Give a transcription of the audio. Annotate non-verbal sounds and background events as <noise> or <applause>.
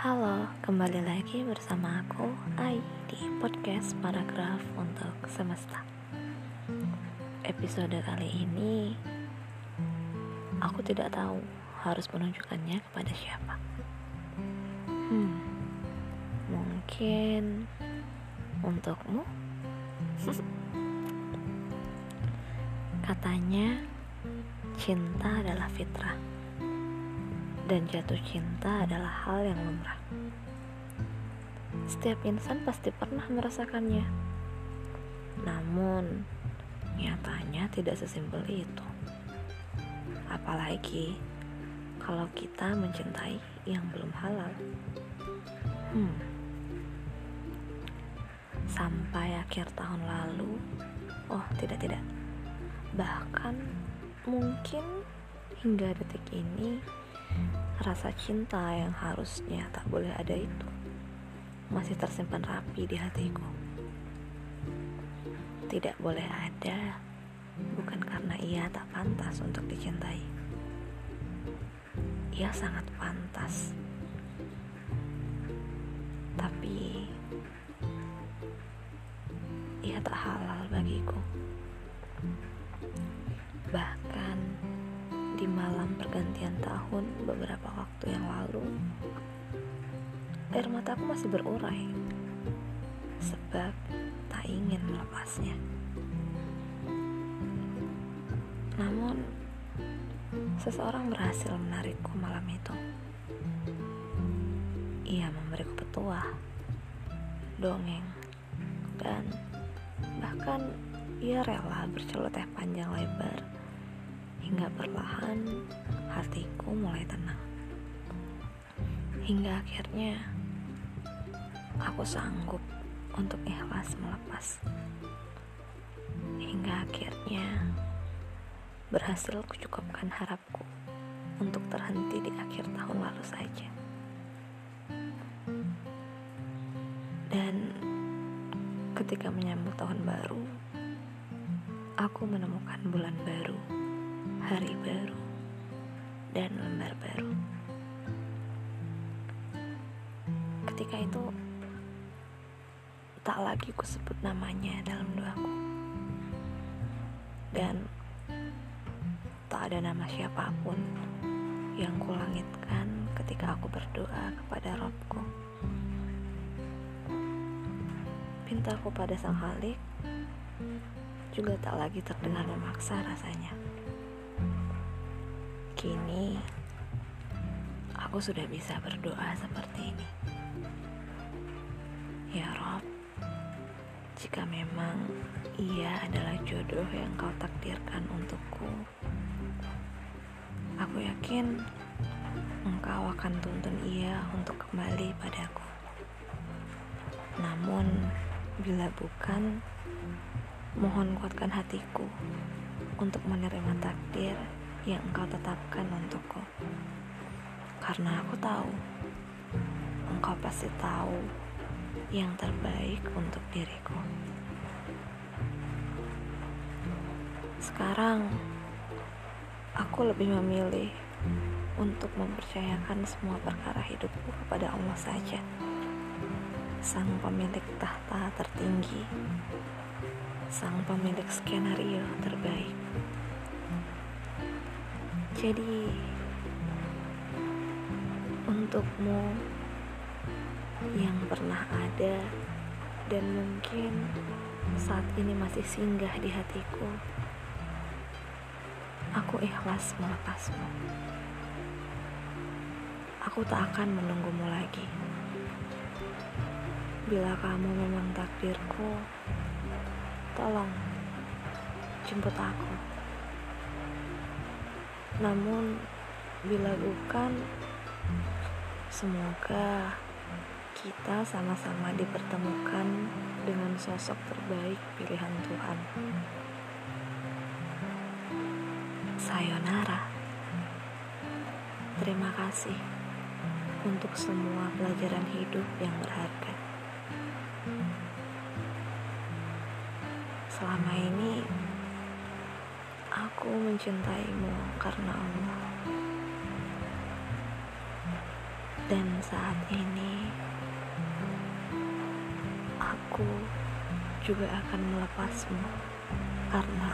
Halo, kembali lagi bersama aku, Ai, di podcast Paragraf untuk Semesta. Episode kali ini, aku tidak tahu harus menunjukkannya kepada siapa. Hmm, mungkin untukmu. <laughs> Katanya, cinta adalah fitrah dan jatuh cinta adalah hal yang lumrah. Setiap insan pasti pernah merasakannya. Namun, nyatanya tidak sesimpel itu. Apalagi kalau kita mencintai yang belum halal. Hmm. Sampai akhir tahun lalu, oh tidak tidak. Bahkan mungkin hingga detik ini Rasa cinta yang harusnya tak boleh ada itu masih tersimpan rapi di hatiku. Tidak boleh ada, bukan karena ia tak pantas untuk dicintai. Ia sangat pantas, tapi ia tak halal bagiku. Bahkan di malam pergantian tahun beberapa waktu yang lalu, air mataku masih berurai sebab tak ingin melepasnya. Namun, seseorang berhasil menarikku malam itu. Ia memberiku petuah, dongeng, dan bahkan ia rela berceloteh panjang lebar hingga perlahan hatiku mulai tenang. Hingga akhirnya aku sanggup untuk ikhlas melepas. Hingga akhirnya berhasil kucukupkan harapku untuk terhenti di akhir tahun lalu saja. Dan ketika menyambut tahun baru, aku menemukan bulan baru hari baru, dan lembar baru. Ketika itu, tak lagi ku sebut namanya dalam doaku. Dan tak ada nama siapa pun yang kulangitkan ketika aku berdoa kepada Robku. Pintaku pada sang halik juga tak lagi terdengar memaksa rasanya. Kini, aku sudah bisa berdoa seperti ini. Ya Rob, jika memang ia adalah jodoh yang kau takdirkan untukku, aku yakin engkau akan tuntun ia untuk kembali padaku. Namun, bila bukan, mohon kuatkan hatiku untuk menerima takdir yang engkau tetapkan untukku. Karena aku tahu, engkau pasti tahu yang terbaik untuk diriku. Sekarang, aku lebih memilih untuk mempercayakan semua perkara hidupku kepada Allah saja. Sang pemilik tahta tertinggi, sang pemilik skenario terbaik. Jadi, untukmu yang pernah ada dan mungkin saat ini masih singgah di hatiku, aku ikhlas melepasmu. Aku tak akan menunggumu lagi. Bila kamu memang takdirku, tolong jemput aku. Namun, bila bukan, semoga kita sama-sama dipertemukan dengan sosok terbaik pilihan Tuhan. Sayonara. Terima kasih untuk semua pelajaran hidup yang berharga. Selama ini, Aku mencintaimu karena Allah. Dan saat ini aku juga akan melepasmu karena